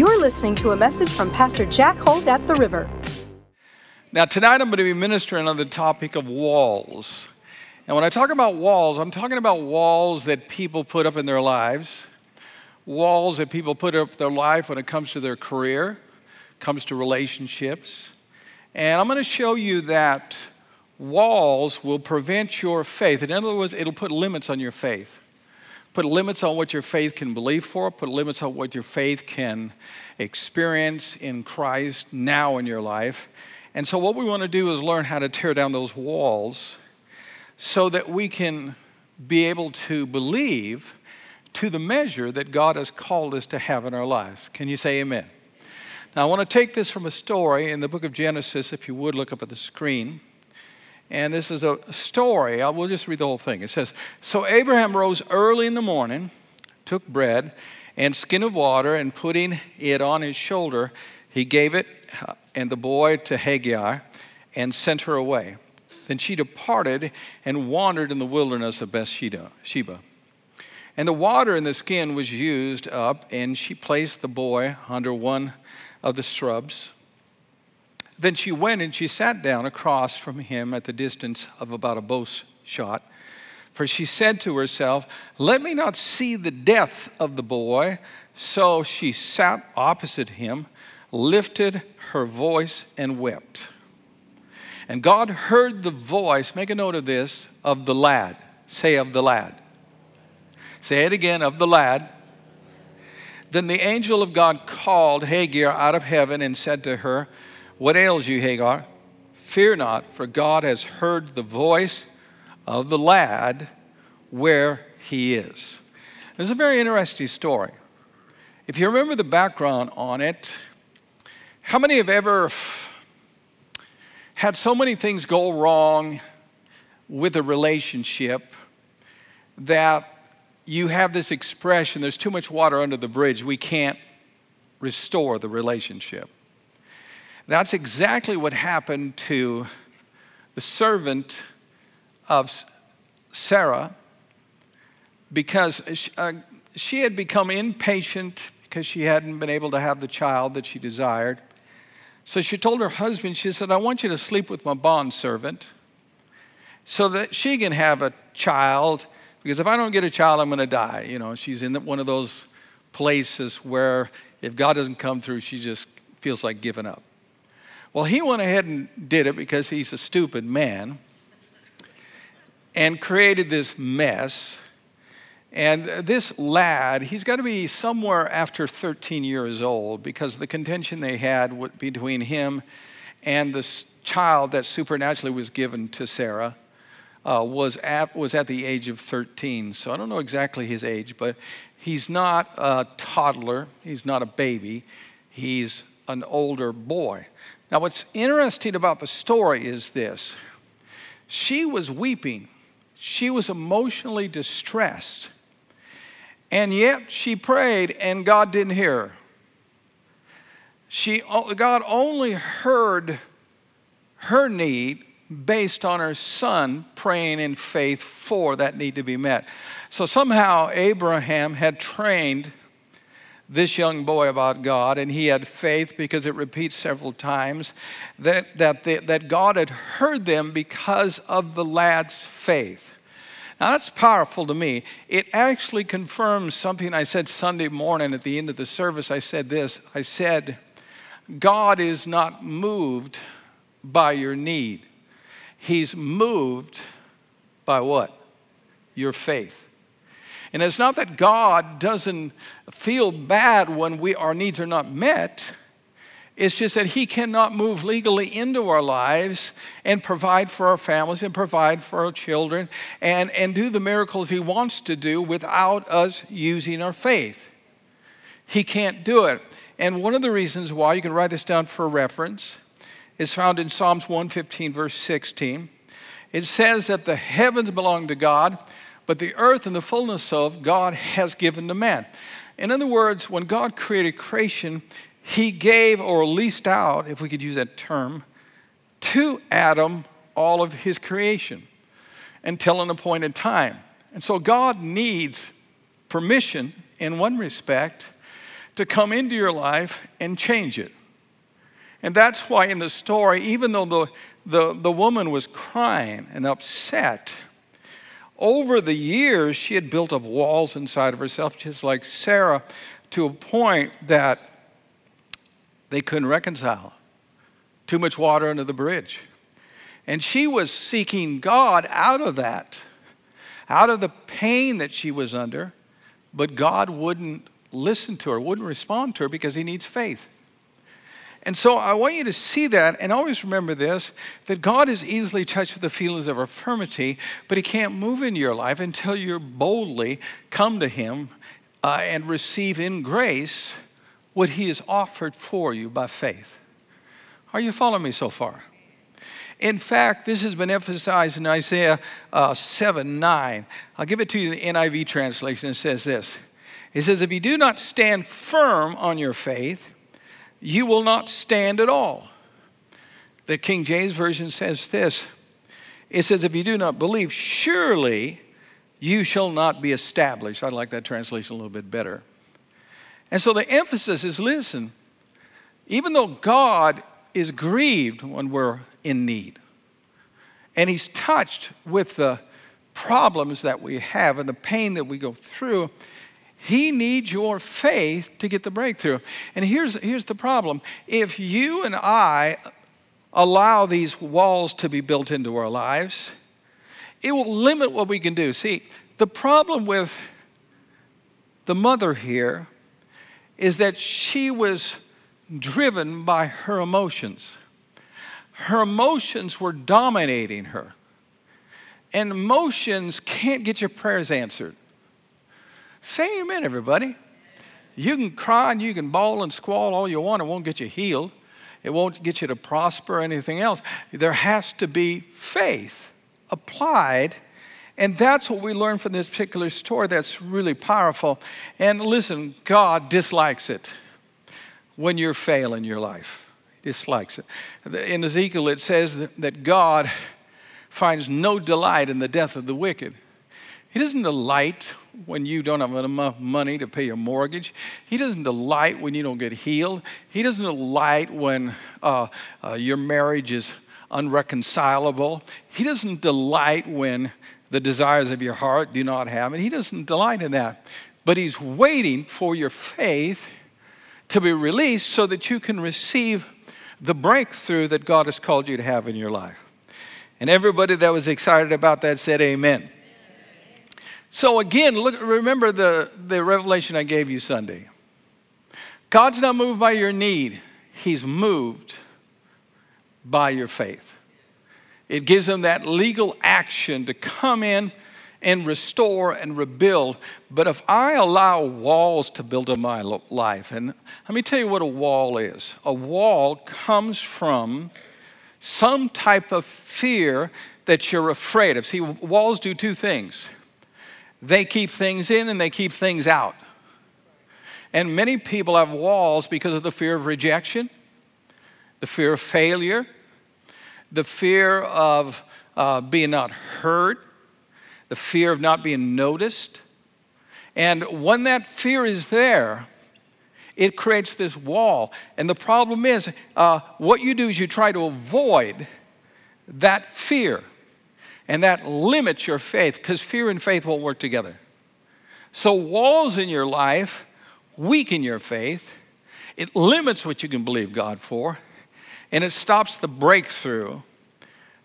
You're listening to a message from Pastor Jack Holt at the River. Now, tonight I'm going to be ministering on the topic of walls. And when I talk about walls, I'm talking about walls that people put up in their lives, walls that people put up their life when it comes to their career, comes to relationships. And I'm going to show you that walls will prevent your faith. In other words, it'll put limits on your faith. Put limits on what your faith can believe for, put limits on what your faith can experience in Christ now in your life. And so, what we want to do is learn how to tear down those walls so that we can be able to believe to the measure that God has called us to have in our lives. Can you say amen? Now, I want to take this from a story in the book of Genesis, if you would look up at the screen. And this is a story. I will just read the whole thing. It says So Abraham rose early in the morning, took bread and skin of water, and putting it on his shoulder, he gave it uh, and the boy to Hagar and sent her away. Then she departed and wandered in the wilderness of Beersheba. And the water in the skin was used up, and she placed the boy under one of the shrubs. Then she went and she sat down across from him at the distance of about a bow's shot. For she said to herself, Let me not see the death of the boy. So she sat opposite him, lifted her voice, and wept. And God heard the voice, make a note of this, of the lad. Say, of the lad. Say it again, of the lad. Then the angel of God called Hagar out of heaven and said to her, what ails you, Hagar? Fear not, for God has heard the voice of the lad where he is. This is a very interesting story. If you remember the background on it, how many have ever had so many things go wrong with a relationship that you have this expression there's too much water under the bridge, we can't restore the relationship? That's exactly what happened to the servant of Sarah because she, uh, she had become impatient because she hadn't been able to have the child that she desired. So she told her husband, she said, I want you to sleep with my bond servant so that she can have a child because if I don't get a child, I'm going to die. You know, she's in one of those places where if God doesn't come through, she just feels like giving up. Well, he went ahead and did it because he's a stupid man and created this mess. And this lad, he's got to be somewhere after 13 years old because the contention they had between him and this child that supernaturally was given to Sarah uh, was, at, was at the age of 13. So I don't know exactly his age, but he's not a toddler, he's not a baby, he's an older boy. Now, what's interesting about the story is this she was weeping, she was emotionally distressed, and yet she prayed and God didn't hear her. She, God only heard her need based on her son praying in faith for that need to be met. So somehow Abraham had trained this young boy about God, and he had faith because it repeats several times that, that, the, that God had heard them because of the lad's faith. Now, that's powerful to me. It actually confirms something I said Sunday morning at the end of the service. I said this I said, God is not moved by your need, He's moved by what? Your faith. And it's not that God doesn't feel bad when we, our needs are not met. It's just that He cannot move legally into our lives and provide for our families and provide for our children and, and do the miracles He wants to do without us using our faith. He can't do it. And one of the reasons why, you can write this down for reference, is found in Psalms 115, verse 16. It says that the heavens belong to God but the earth and the fullness of God has given to man. In other words, when God created creation, he gave or leased out, if we could use that term, to Adam all of his creation until an appointed time. And so God needs permission in one respect to come into your life and change it. And that's why in the story, even though the, the, the woman was crying and upset, over the years she had built up walls inside of herself, just like Sarah, to a point that they couldn't reconcile. Too much water under the bridge. And she was seeking God out of that, out of the pain that she was under, but God wouldn't listen to her, wouldn't respond to her because he needs faith. And so I want you to see that and always remember this that God is easily touched with the feelings of infirmity, but He can't move in your life until you boldly come to Him uh, and receive in grace what He has offered for you by faith. Are you following me so far? In fact, this has been emphasized in Isaiah uh, 7 9. I'll give it to you in the NIV translation. It says this It says, If you do not stand firm on your faith, you will not stand at all. The King James Version says this it says, If you do not believe, surely you shall not be established. I like that translation a little bit better. And so the emphasis is listen, even though God is grieved when we're in need, and He's touched with the problems that we have and the pain that we go through, he needs your faith to get the breakthrough. And here's, here's the problem if you and I allow these walls to be built into our lives, it will limit what we can do. See, the problem with the mother here is that she was driven by her emotions. Her emotions were dominating her. And emotions can't get your prayers answered. Say amen, everybody. You can cry and you can bawl and squall all you want, it won't get you healed. It won't get you to prosper or anything else. There has to be faith applied. And that's what we learn from this particular story that's really powerful. And listen, God dislikes it when you're failing your life. He dislikes it. In Ezekiel, it says that God finds no delight in the death of the wicked. He doesn't delight when you don't have enough money to pay your mortgage. He doesn't delight when you don't get healed. He doesn't delight when uh, uh, your marriage is unreconcilable. He doesn't delight when the desires of your heart do not have it. He doesn't delight in that. But He's waiting for your faith to be released so that you can receive the breakthrough that God has called you to have in your life. And everybody that was excited about that said, Amen. So again, look, remember the, the revelation I gave you Sunday. God's not moved by your need, He's moved by your faith. It gives him that legal action to come in and restore and rebuild. But if I allow walls to build in my life, and let me tell you what a wall is a wall comes from some type of fear that you're afraid of. See, walls do two things they keep things in and they keep things out. And many people have walls because of the fear of rejection, the fear of failure, the fear of uh, being not heard, the fear of not being noticed. And when that fear is there, it creates this wall. And the problem is, uh, what you do is you try to avoid that fear. And that limits your faith because fear and faith won't work together. So, walls in your life weaken your faith, it limits what you can believe God for, and it stops the breakthrough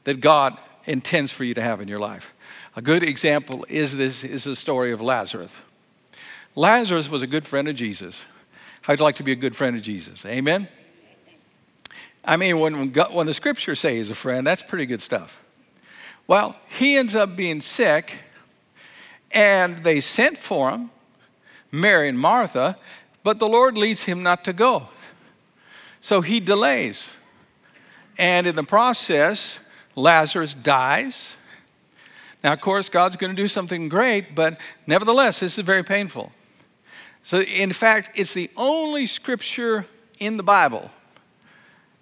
that God intends for you to have in your life. A good example is this is the story of Lazarus. Lazarus was a good friend of Jesus. You like to be a good friend of Jesus? Amen? I mean, when, when the scriptures say he's a friend, that's pretty good stuff. Well, he ends up being sick, and they sent for him, Mary and Martha, but the Lord leads him not to go. So he delays. And in the process, Lazarus dies. Now, of course, God's going to do something great, but nevertheless, this is very painful. So, in fact, it's the only scripture in the Bible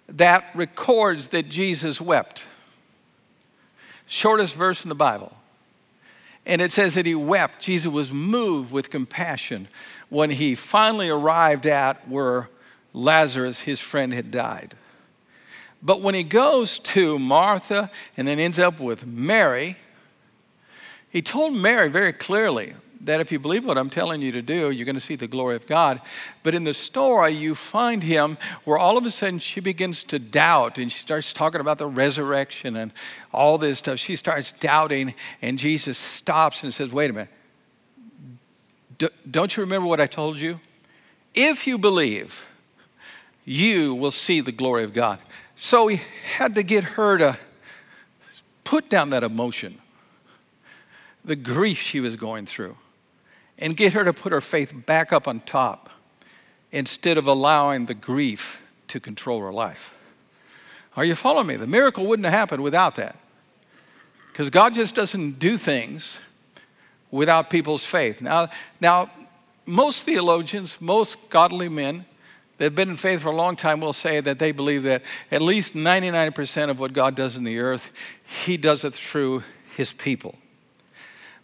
that records that Jesus wept shortest verse in the Bible. And it says that he wept. Jesus was moved with compassion when he finally arrived at where Lazarus, his friend, had died. But when he goes to Martha and then ends up with Mary, he told Mary very clearly that if you believe what I'm telling you to do, you're going to see the glory of God. But in the story, you find him where all of a sudden she begins to doubt and she starts talking about the resurrection and all this stuff. She starts doubting, and Jesus stops and says, Wait a minute. don't you remember what I told you? If you believe, you will see the glory of God. So he had to get her to put down that emotion, the grief she was going through and get her to put her faith back up on top instead of allowing the grief to control her life. Are you following me? The miracle wouldn't have happened without that. Because God just doesn't do things without people's faith. Now, now, most theologians, most godly men that have been in faith for a long time will say that they believe that at least 99% of what God does in the earth, He does it through His people.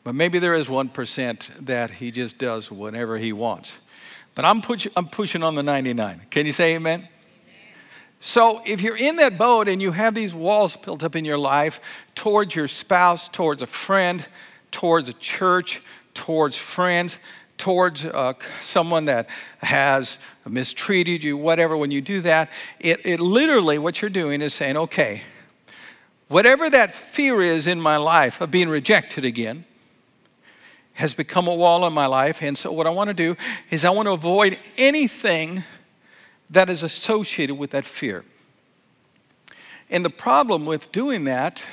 But maybe there is 1% that he just does whatever he wants. But I'm, push, I'm pushing on the 99. Can you say amen? So, if you're in that boat and you have these walls built up in your life towards your spouse, towards a friend, towards a church, towards friends, towards uh, someone that has mistreated you, whatever, when you do that, it, it literally what you're doing is saying, okay, whatever that fear is in my life of being rejected again, has become a wall in my life. And so, what I want to do is, I want to avoid anything that is associated with that fear. And the problem with doing that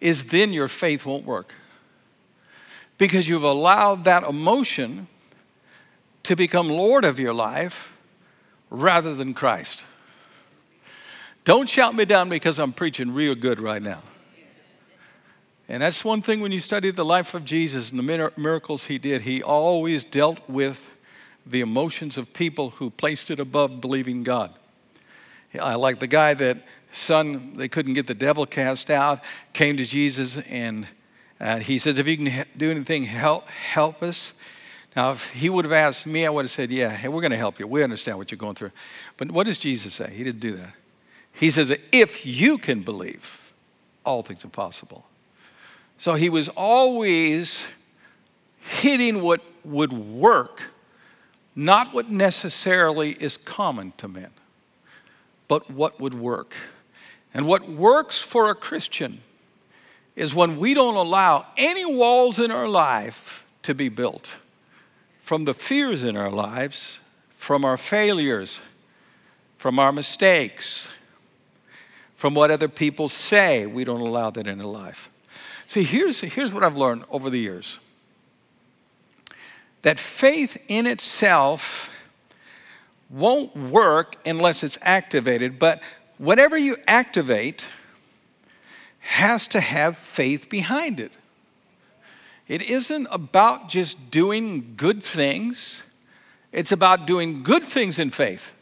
is then your faith won't work because you've allowed that emotion to become Lord of your life rather than Christ. Don't shout me down because I'm preaching real good right now. And that's one thing when you study the life of Jesus and the miracles he did, he always dealt with the emotions of people who placed it above believing God. I like the guy that son they couldn't get the devil cast out came to Jesus and uh, he says if you can do anything help help us. Now if he would have asked me I would have said yeah hey, we're going to help you. We understand what you're going through. But what does Jesus say? He didn't do that. He says if you can believe all things are possible so he was always hitting what would work, not what necessarily is common to men, but what would work. And what works for a Christian is when we don't allow any walls in our life to be built from the fears in our lives, from our failures, from our mistakes, from what other people say. We don't allow that in our life. See, here's, here's what I've learned over the years that faith in itself won't work unless it's activated, but whatever you activate has to have faith behind it. It isn't about just doing good things, it's about doing good things in faith.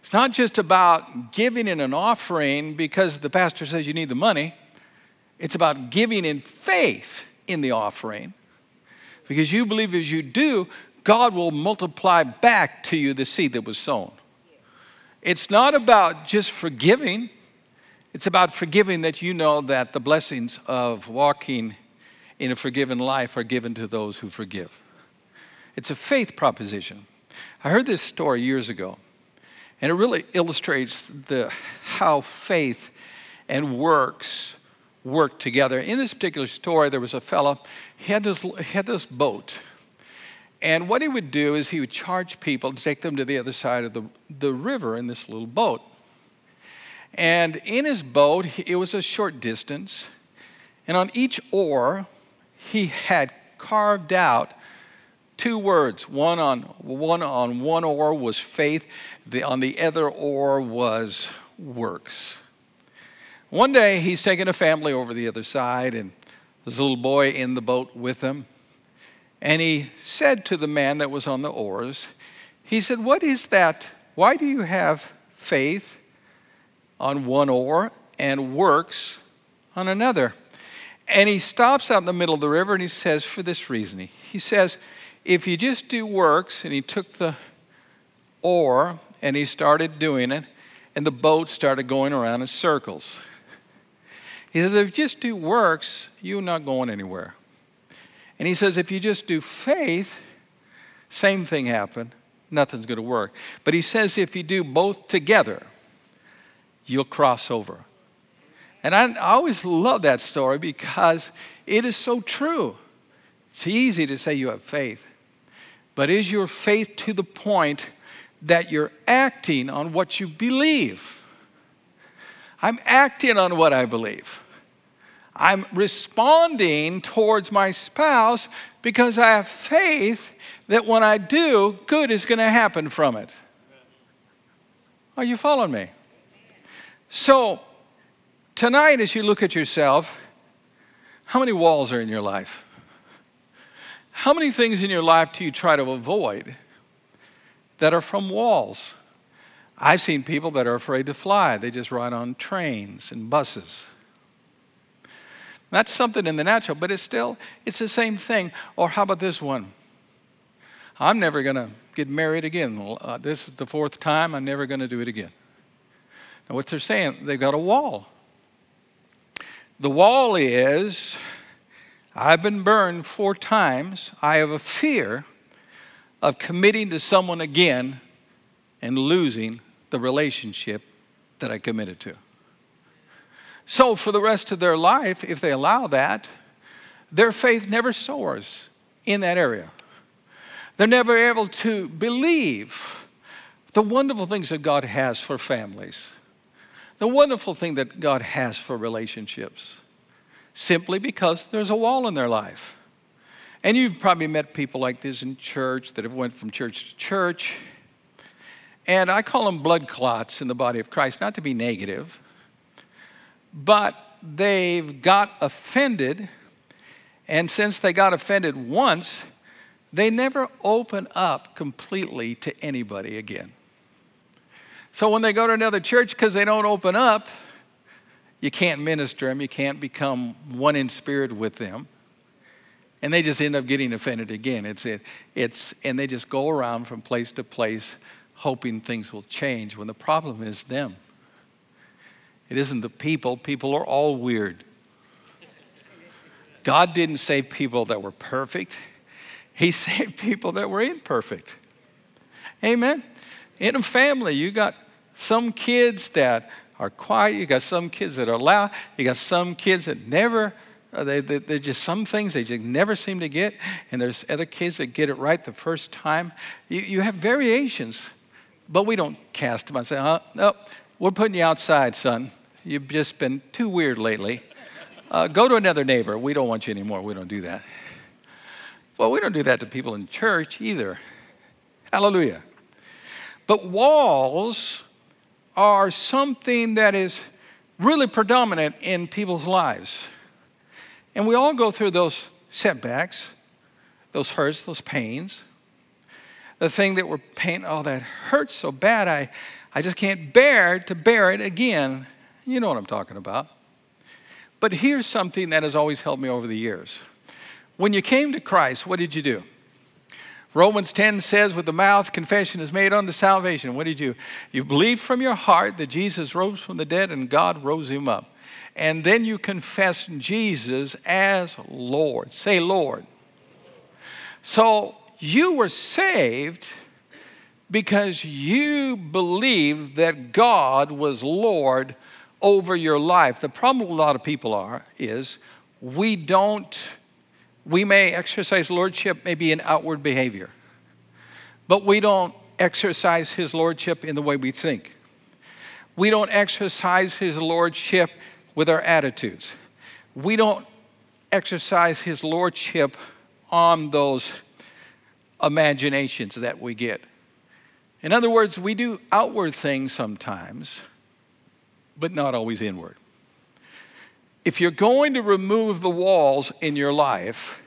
It's not just about giving in an offering because the pastor says you need the money. It's about giving in faith in the offering. Because you believe as you do, God will multiply back to you the seed that was sown. It's not about just forgiving, it's about forgiving that you know that the blessings of walking in a forgiven life are given to those who forgive. It's a faith proposition. I heard this story years ago, and it really illustrates the, how faith and works worked together. In this particular story, there was a fellow, he had this, he had this boat. And what he would do is he would charge people to take them to the other side of the, the river in this little boat. And in his boat, it was a short distance. And on each oar, he had carved out two words. One on one, on one oar was faith, the, on the other oar was works. One day he's taking a family over the other side, and there's a little boy in the boat with him. And he said to the man that was on the oars, he said, What is that? Why do you have faith on one oar and works on another? And he stops out in the middle of the river and he says, for this reason, he says, if you just do works, and he took the oar and he started doing it, and the boat started going around in circles. He says, if you just do works, you're not going anywhere. And he says, if you just do faith, same thing happened, nothing's going to work. But he says, if you do both together, you'll cross over. And I, I always love that story because it is so true. It's easy to say you have faith, but is your faith to the point that you're acting on what you believe? I'm acting on what I believe. I'm responding towards my spouse because I have faith that when I do, good is going to happen from it. Are you following me? So, tonight, as you look at yourself, how many walls are in your life? How many things in your life do you try to avoid that are from walls? I've seen people that are afraid to fly, they just ride on trains and buses. That's something in the natural, but it's still, it's the same thing. Or how about this one? I'm never going to get married again. Uh, this is the fourth time. I'm never going to do it again. Now, what they're saying, they've got a wall. The wall is I've been burned four times. I have a fear of committing to someone again and losing the relationship that I committed to. So, for the rest of their life, if they allow that, their faith never soars in that area. They're never able to believe the wonderful things that God has for families, the wonderful thing that God has for relationships, simply because there's a wall in their life. And you've probably met people like this in church that have went from church to church. And I call them blood clots in the body of Christ, not to be negative, but they've got offended. And since they got offended once, they never open up completely to anybody again. So when they go to another church, because they don't open up, you can't minister them, you can't become one in spirit with them. And they just end up getting offended again. It's, it, it's, and they just go around from place to place hoping things will change when the problem is them. It isn't the people, people are all weird. God didn't save people that were perfect, He saved people that were imperfect. Amen. In a family, you got some kids that are quiet, you got some kids that are loud, you got some kids that never. Uh, they, they, they're just some things they just never seem to get, and there's other kids that get it right the first time. You, you have variations, but we don't cast them and say, oh, no, we're putting you outside, son. You've just been too weird lately. Uh, go to another neighbor. We don't want you anymore. We don't do that. Well, we don't do that to people in church either. Hallelujah. But walls are something that is really predominant in people's lives. And we all go through those setbacks, those hurts, those pains. The thing that we're pain, oh, that hurts so bad, I, I just can't bear to bear it again. You know what I'm talking about. But here's something that has always helped me over the years. When you came to Christ, what did you do? Romans 10 says, with the mouth, confession is made unto salvation. What did you? You believed from your heart that Jesus rose from the dead and God rose him up. And then you confessed Jesus as Lord. Say, Lord. So you were saved because you believed that God was Lord over your life. The problem a lot of people are is we don't we may exercise lordship maybe in outward behavior. But we don't exercise his lordship in the way we think. We don't exercise his lordship with our attitudes. We don't exercise his lordship on those imaginations that we get. In other words, we do outward things sometimes but not always inward. If you're going to remove the walls in your life,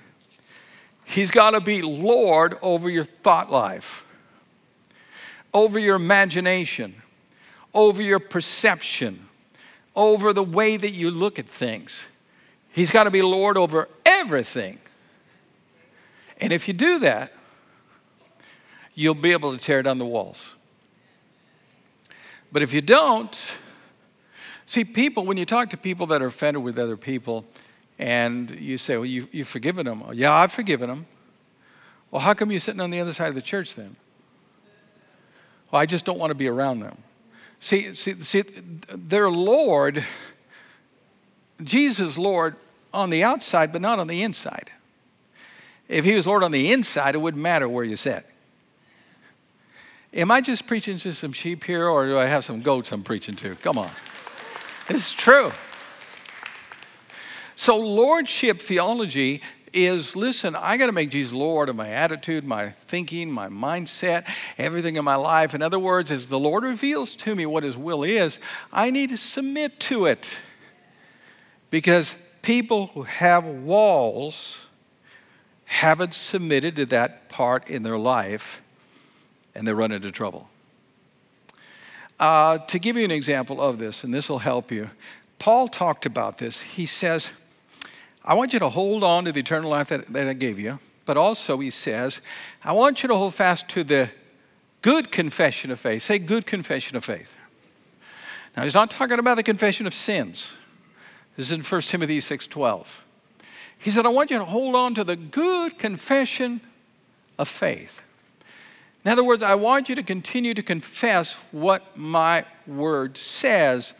He's got to be Lord over your thought life, over your imagination, over your perception, over the way that you look at things. He's got to be Lord over everything. And if you do that, you'll be able to tear down the walls. But if you don't, see, people, when you talk to people that are offended with other people, and you say, Well, you, you've forgiven them. Oh, yeah, I've forgiven them. Well, how come you're sitting on the other side of the church then? Well, I just don't want to be around them. See, see, see their Lord, Jesus Lord on the outside, but not on the inside. If he was Lord on the inside, it wouldn't matter where you sat. Am I just preaching to some sheep here, or do I have some goats I'm preaching to? Come on. It's true. So, lordship theology is listen, I got to make Jesus Lord of my attitude, my thinking, my mindset, everything in my life. In other words, as the Lord reveals to me what His will is, I need to submit to it. Because people who have walls haven't submitted to that part in their life and they run into trouble. Uh, to give you an example of this, and this will help you, Paul talked about this. He says, I want you to hold on to the eternal life that, that I gave you, but also, he says, I want you to hold fast to the good confession of faith. Say, good confession of faith. Now, he's not talking about the confession of sins. This is in 1 Timothy 6.12. He said, I want you to hold on to the good confession of faith. In other words, I want you to continue to confess what my word says,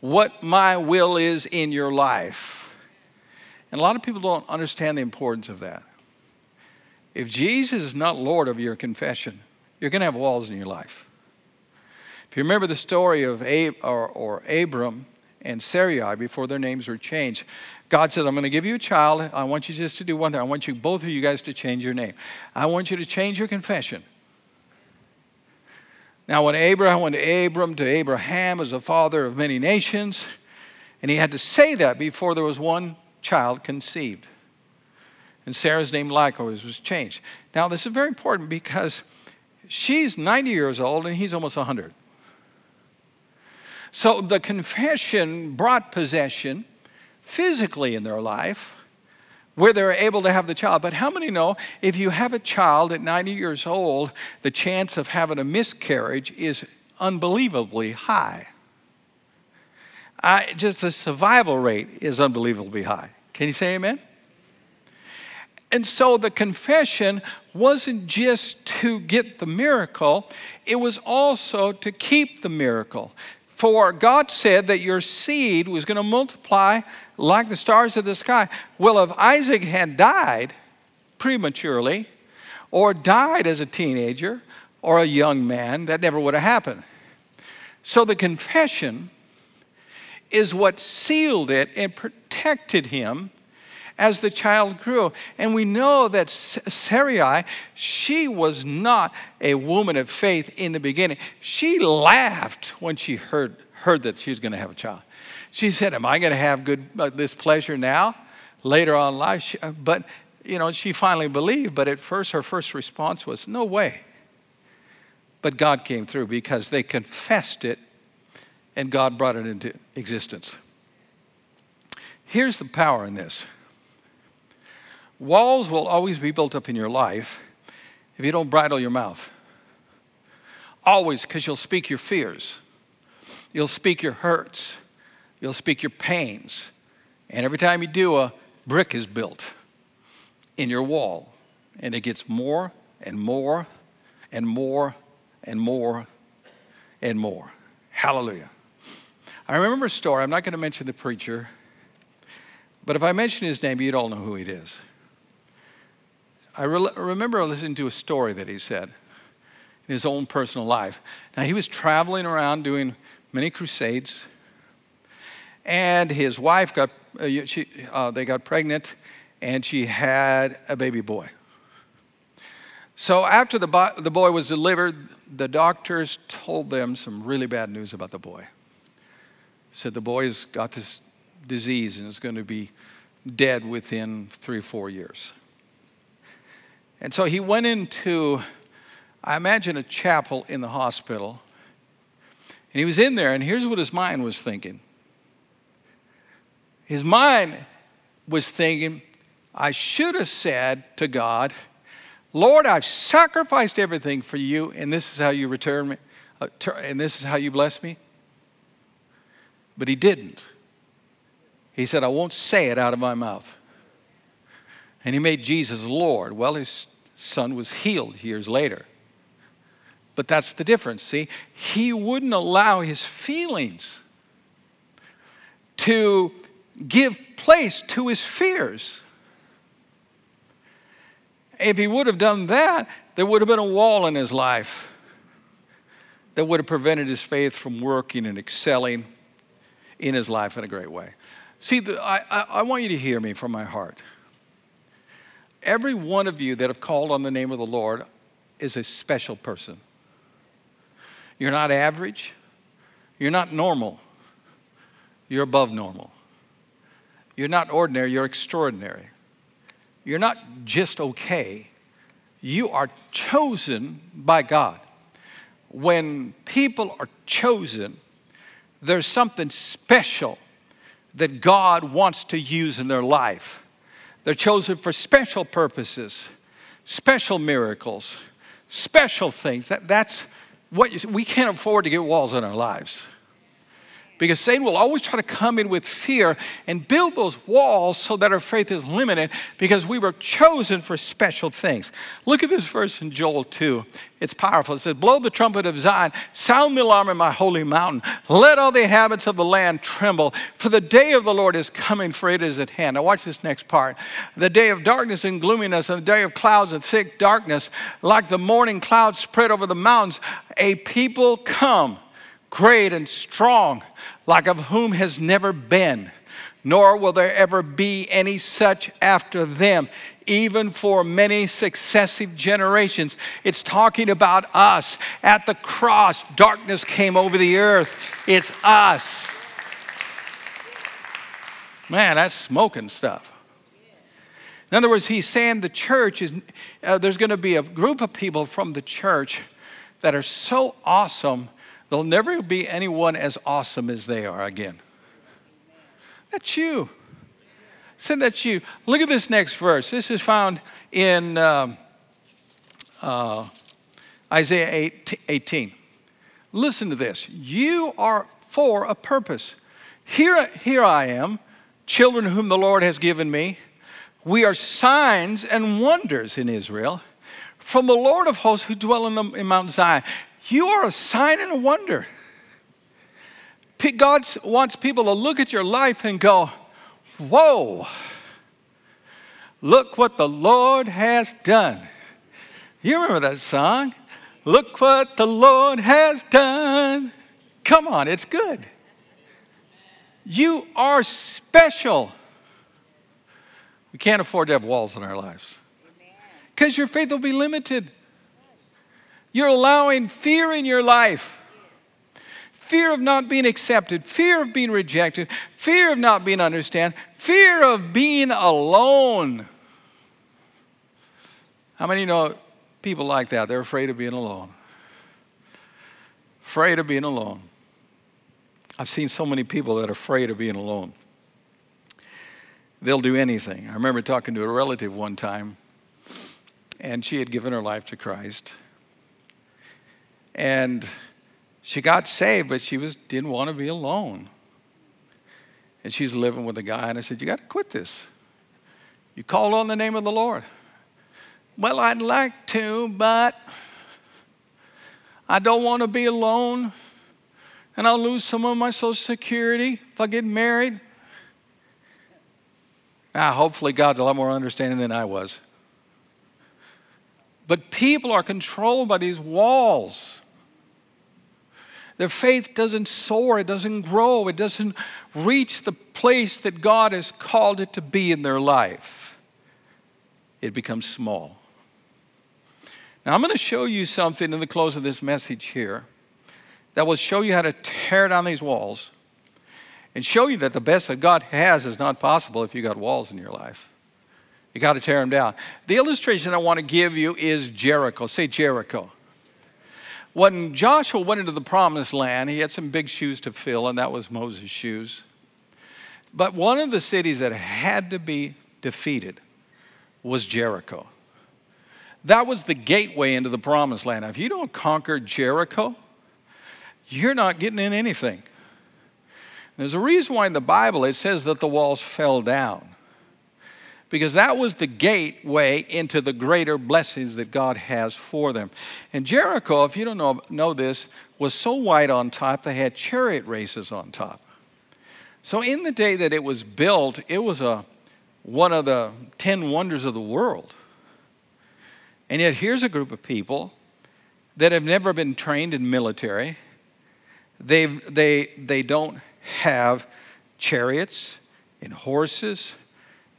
what my will is in your life. And a lot of people don't understand the importance of that. If Jesus is not Lord of your confession, you're going to have walls in your life. If you remember the story of Ab- or, or Abram and Sarai before their names were changed, God said, I'm going to give you a child. I want you just to do one thing. I want you, both of you guys, to change your name. I want you to change your confession. Now, when Abraham went to Abram to Abraham as a father of many nations, and he had to say that before there was one child conceived. And Sarah's name likewise was changed. Now, this is very important because she's 90 years old and he's almost 100. So the confession brought possession physically in their life where they're able to have the child. But how many know if you have a child at 90 years old, the chance of having a miscarriage is unbelievably high? I, just the survival rate is unbelievably high. Can you say amen? And so the confession wasn't just to get the miracle, it was also to keep the miracle. For God said that your seed was going to multiply like the stars of the sky. Well, if Isaac had died prematurely, or died as a teenager, or a young man, that never would have happened. So the confession is what sealed it and protected him as the child grew. And we know that Sarai, she was not a woman of faith in the beginning. She laughed when she heard, heard that she was going to have a child. She said, Am I going to have good, uh, this pleasure now? Later on life, she, uh, but you know, she finally believed, but at first her first response was, No way. But God came through because they confessed it and God brought it into existence. Here's the power in this walls will always be built up in your life if you don't bridle your mouth. Always, because you'll speak your fears, you'll speak your hurts, you'll speak your pains. And every time you do, a brick is built in your wall. And it gets more and more and more and more and more. Hallelujah. I remember a story. I'm not going to mention the preacher, but if I mention his name, you'd all know who it is. I re- remember listening to a story that he said in his own personal life. Now, he was traveling around doing many crusades and his wife got, uh, she, uh, they got pregnant, and she had a baby boy. So after the, bo- the boy was delivered, the doctors told them some really bad news about the boy. Said the boy's got this disease and is going to be dead within three or four years. And so he went into, I imagine, a chapel in the hospital. And he was in there, and here's what his mind was thinking his mind was thinking, I should have said to God, Lord, I've sacrificed everything for you, and this is how you return me, uh, and this is how you bless me. But he didn't. He said, I won't say it out of my mouth. And he made Jesus Lord. Well, his son was healed years later. But that's the difference, see? He wouldn't allow his feelings to give place to his fears. If he would have done that, there would have been a wall in his life that would have prevented his faith from working and excelling in his life in a great way. See, I, I want you to hear me from my heart. Every one of you that have called on the name of the Lord is a special person. You're not average. You're not normal. You're above normal. You're not ordinary, you're extraordinary. You're not just okay. You are chosen by God. When people are chosen, there's something special that God wants to use in their life. They're chosen for special purposes, special miracles, special things. That, that's what you, we can't afford to get walls in our lives because Satan will always try to come in with fear and build those walls so that our faith is limited because we were chosen for special things. Look at this verse in Joel 2. It's powerful. It says, Blow the trumpet of Zion, sound the alarm in my holy mountain. Let all the inhabitants of the land tremble, for the day of the Lord is coming, for it is at hand. Now, watch this next part. The day of darkness and gloominess, and the day of clouds and thick darkness, like the morning clouds spread over the mountains, a people come great and strong, like of whom has never been, nor will there ever be any such after them, even for many successive generations. It's talking about us. At the cross, darkness came over the earth. It's us. Man, that's smoking stuff. In other words, he's saying the church is, uh, there's going to be a group of people from the church that are so awesome There'll never be anyone as awesome as they are again. That's you. Said that you. Look at this next verse. This is found in um, uh, Isaiah 8, 18. Listen to this. You are for a purpose. Here, here I am, children whom the Lord has given me. We are signs and wonders in Israel from the Lord of hosts who dwell in, the, in Mount Zion. You are a sign and a wonder. God wants people to look at your life and go, Whoa, look what the Lord has done. You remember that song? Look what the Lord has done. Come on, it's good. You are special. We can't afford to have walls in our lives because your faith will be limited. You're allowing fear in your life fear of not being accepted, fear of being rejected, fear of not being understood, fear of being alone. How many know people like that? They're afraid of being alone. Afraid of being alone. I've seen so many people that are afraid of being alone. They'll do anything. I remember talking to a relative one time, and she had given her life to Christ. And she got saved, but she was, didn't want to be alone. And she's living with a guy, and I said, You got to quit this. You called on the name of the Lord. Well, I'd like to, but I don't want to be alone, and I'll lose some of my Social Security if I get married. Now, hopefully, God's a lot more understanding than I was. But people are controlled by these walls. Their faith doesn't soar, it doesn't grow, it doesn't reach the place that God has called it to be in their life. It becomes small. Now, I'm going to show you something in the close of this message here that will show you how to tear down these walls and show you that the best that God has is not possible if you got walls in your life. You got to tear them down. The illustration I want to give you is Jericho. Say Jericho. When Joshua went into the promised land, he had some big shoes to fill, and that was Moses' shoes. But one of the cities that had to be defeated was Jericho. That was the gateway into the promised land. If you don't conquer Jericho, you're not getting in anything. There's a reason why in the Bible it says that the walls fell down. Because that was the gateway into the greater blessings that God has for them. And Jericho, if you don't know, know this, was so wide on top, they had chariot races on top. So in the day that it was built, it was a, one of the 10 wonders of the world. And yet here's a group of people that have never been trained in military. they they, they don't have chariots and horses.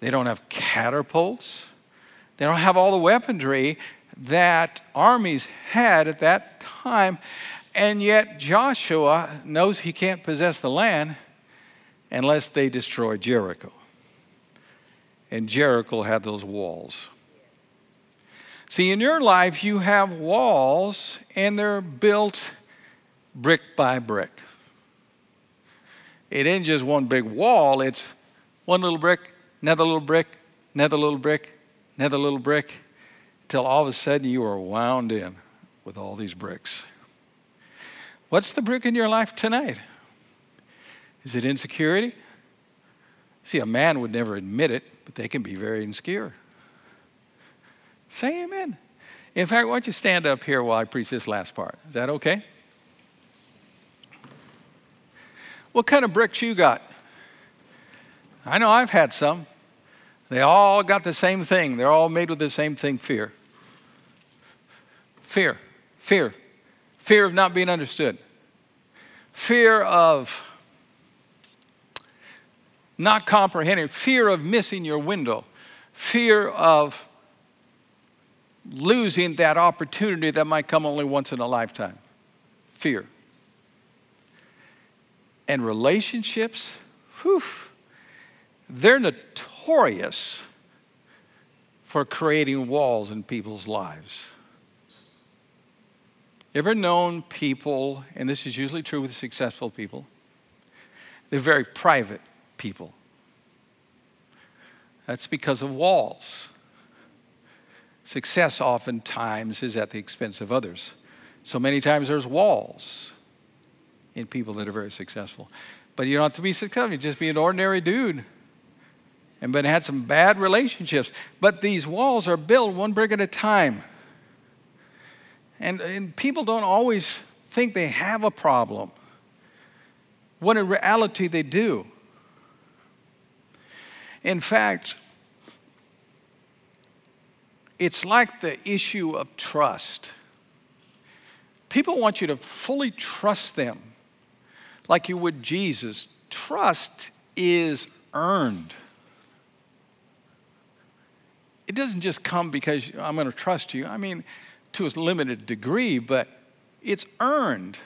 They don't have catapults. They don't have all the weaponry that armies had at that time. And yet Joshua knows he can't possess the land unless they destroy Jericho. And Jericho had those walls. See, in your life, you have walls, and they're built brick by brick. It ain't just one big wall, it's one little brick, another little brick, another little brick, another little brick, until all of a sudden you are wound in with all these bricks. What's the brick in your life tonight? Is it insecurity? See, a man would never admit it, but they can be very insecure. Say amen. In fact, why don't you stand up here while I preach this last part? Is that okay? What kind of bricks you got? I know I've had some. They all got the same thing. They're all made with the same thing fear. Fear. Fear. Fear of not being understood. Fear of not comprehending. Fear of missing your window. Fear of losing that opportunity that might come only once in a lifetime. Fear. And relationships, whew, they're notorious for creating walls in people's lives. Ever known people, and this is usually true with successful people, they're very private people. That's because of walls. Success oftentimes is at the expense of others. So many times there's walls in people that are very successful. But you don't have to be successful, you just be an ordinary dude. And but had some bad relationships. But these walls are built one brick at a time. And, and people don't always think they have a problem, when in reality they do. In fact, it's like the issue of trust. People want you to fully trust them like you would Jesus. Trust is earned. It doesn't just come because I'm going to trust you. I mean, to a limited degree, but it's earned.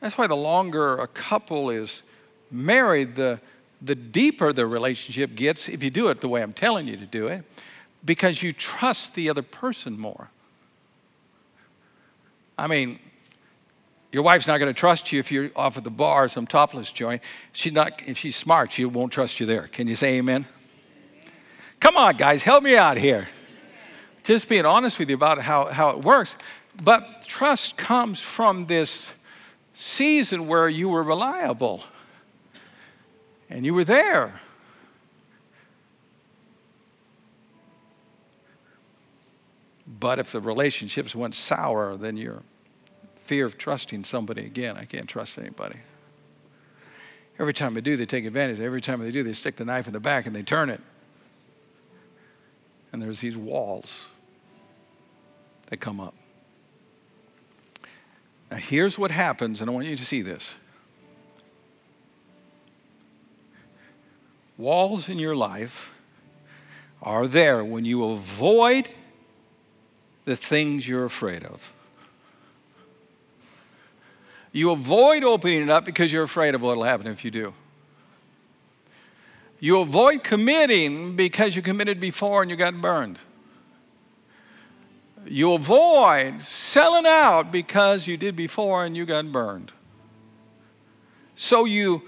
That's why the longer a couple is married, the, the deeper the relationship gets if you do it the way I'm telling you to do it because you trust the other person more. I mean, your wife's not going to trust you if you're off at the bar some topless joint. She's not, if she's smart, she won't trust you there. Can you say amen? Come on, guys, help me out here. Just being honest with you about how, how it works. But trust comes from this season where you were reliable and you were there. But if the relationships went sour, then your fear of trusting somebody again, I can't trust anybody. Every time they do, they take advantage. Every time they do, they stick the knife in the back and they turn it. And there's these walls that come up. Now, here's what happens, and I want you to see this. Walls in your life are there when you avoid the things you're afraid of. You avoid opening it up because you're afraid of what will happen if you do. You avoid committing because you committed before and you got burned. You avoid selling out because you did before and you got burned. So you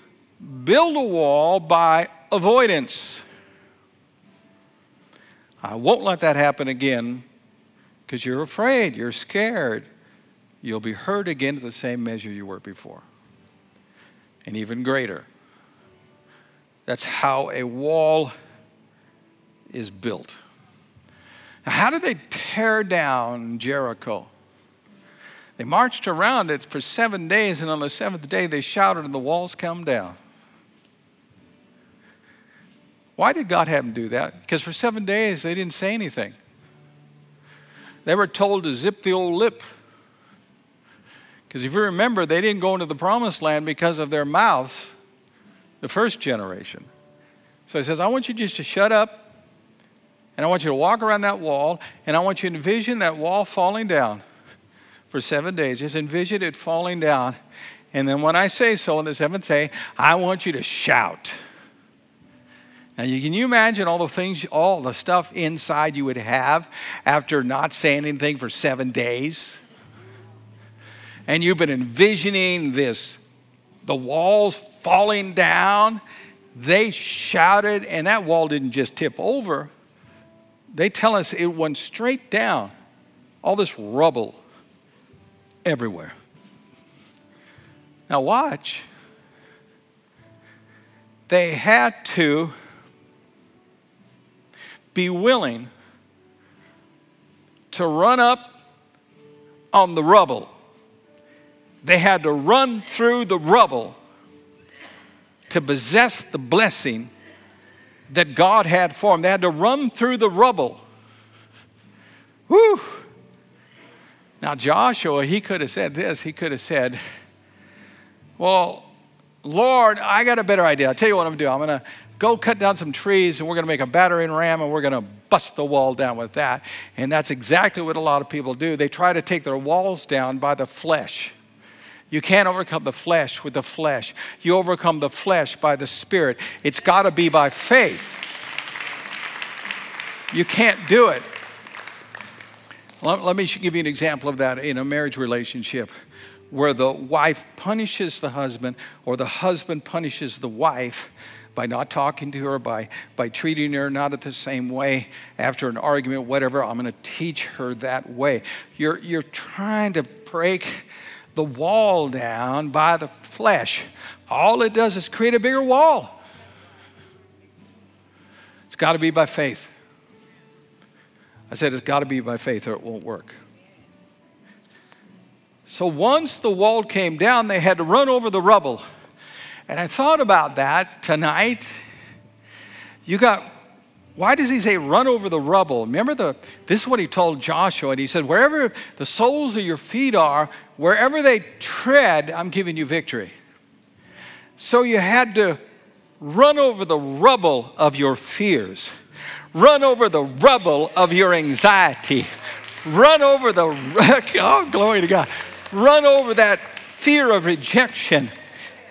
build a wall by avoidance. I won't let that happen again because you're afraid, you're scared. You'll be hurt again to the same measure you were before, and even greater. That's how a wall is built. Now, how did they tear down Jericho? They marched around it for seven days, and on the seventh day they shouted, and the walls come down. Why did God have them do that? Because for seven days they didn't say anything. They were told to zip the old lip. Because if you remember, they didn't go into the promised land because of their mouths, the first generation. So he says, I want you just to shut up, and I want you to walk around that wall, and I want you to envision that wall falling down for seven days. Just envision it falling down. And then when I say so on the seventh day, I want you to shout. Now, you, can you imagine all the things, all the stuff inside you would have after not saying anything for seven days? And you've been envisioning this, the walls falling down. They shouted, and that wall didn't just tip over. They tell us it went straight down. All this rubble everywhere. Now, watch. They had to be willing to run up on the rubble. They had to run through the rubble to possess the blessing that God had for them. They had to run through the rubble. Whew. Now, Joshua, he could have said this. He could have said, Well, Lord, I got a better idea. I'll tell you what I'm going to do. I'm going to go cut down some trees and we're going to make a battering ram and we're going to bust the wall down with that. And that's exactly what a lot of people do. They try to take their walls down by the flesh. You can't overcome the flesh with the flesh. You overcome the flesh by the Spirit. It's got to be by faith. You can't do it let, me give you an example of that in a marriage relationship where the wife punishes the husband or the husband punishes the wife by not talking to her, by, by treating her not at the same way after an argument, whatever. I'm going to teach her that way. You're, you're trying to break the wall down by the flesh. All it does is create a bigger wall. It's got to be by faith. I said, it's got to be by faith or it won't work. So once the wall came down, they had to run over the rubble. And I thought about that tonight. You got, why does he say run over the rubble? Remember, the, this is what he told Joshua. And he said, wherever the soles of your feet are, wherever they tread, I'm giving you victory. So you had to run over the rubble of your fears. Run over the rubble of your anxiety. Run over the, oh, glory to God. Run over that fear of rejection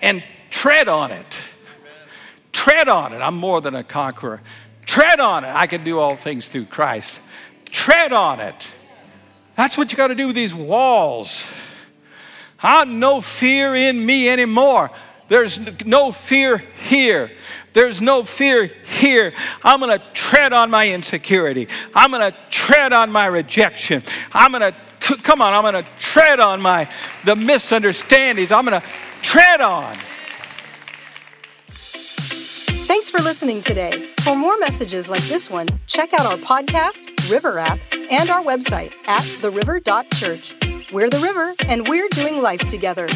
and tread on it. Tread on it. I'm more than a conqueror. Tread on it. I can do all things through Christ. Tread on it. That's what you got to do with these walls. I no fear in me anymore. There's no fear here. There's no fear here. I'm going to tread on my insecurity. I'm going to tread on my rejection. I'm going to come on, I'm going to tread on my the misunderstandings. I'm going to tread on. Thanks for listening today. For more messages like this one, check out our podcast, River app, and our website at theriver.church. We're the river, and we're doing life together.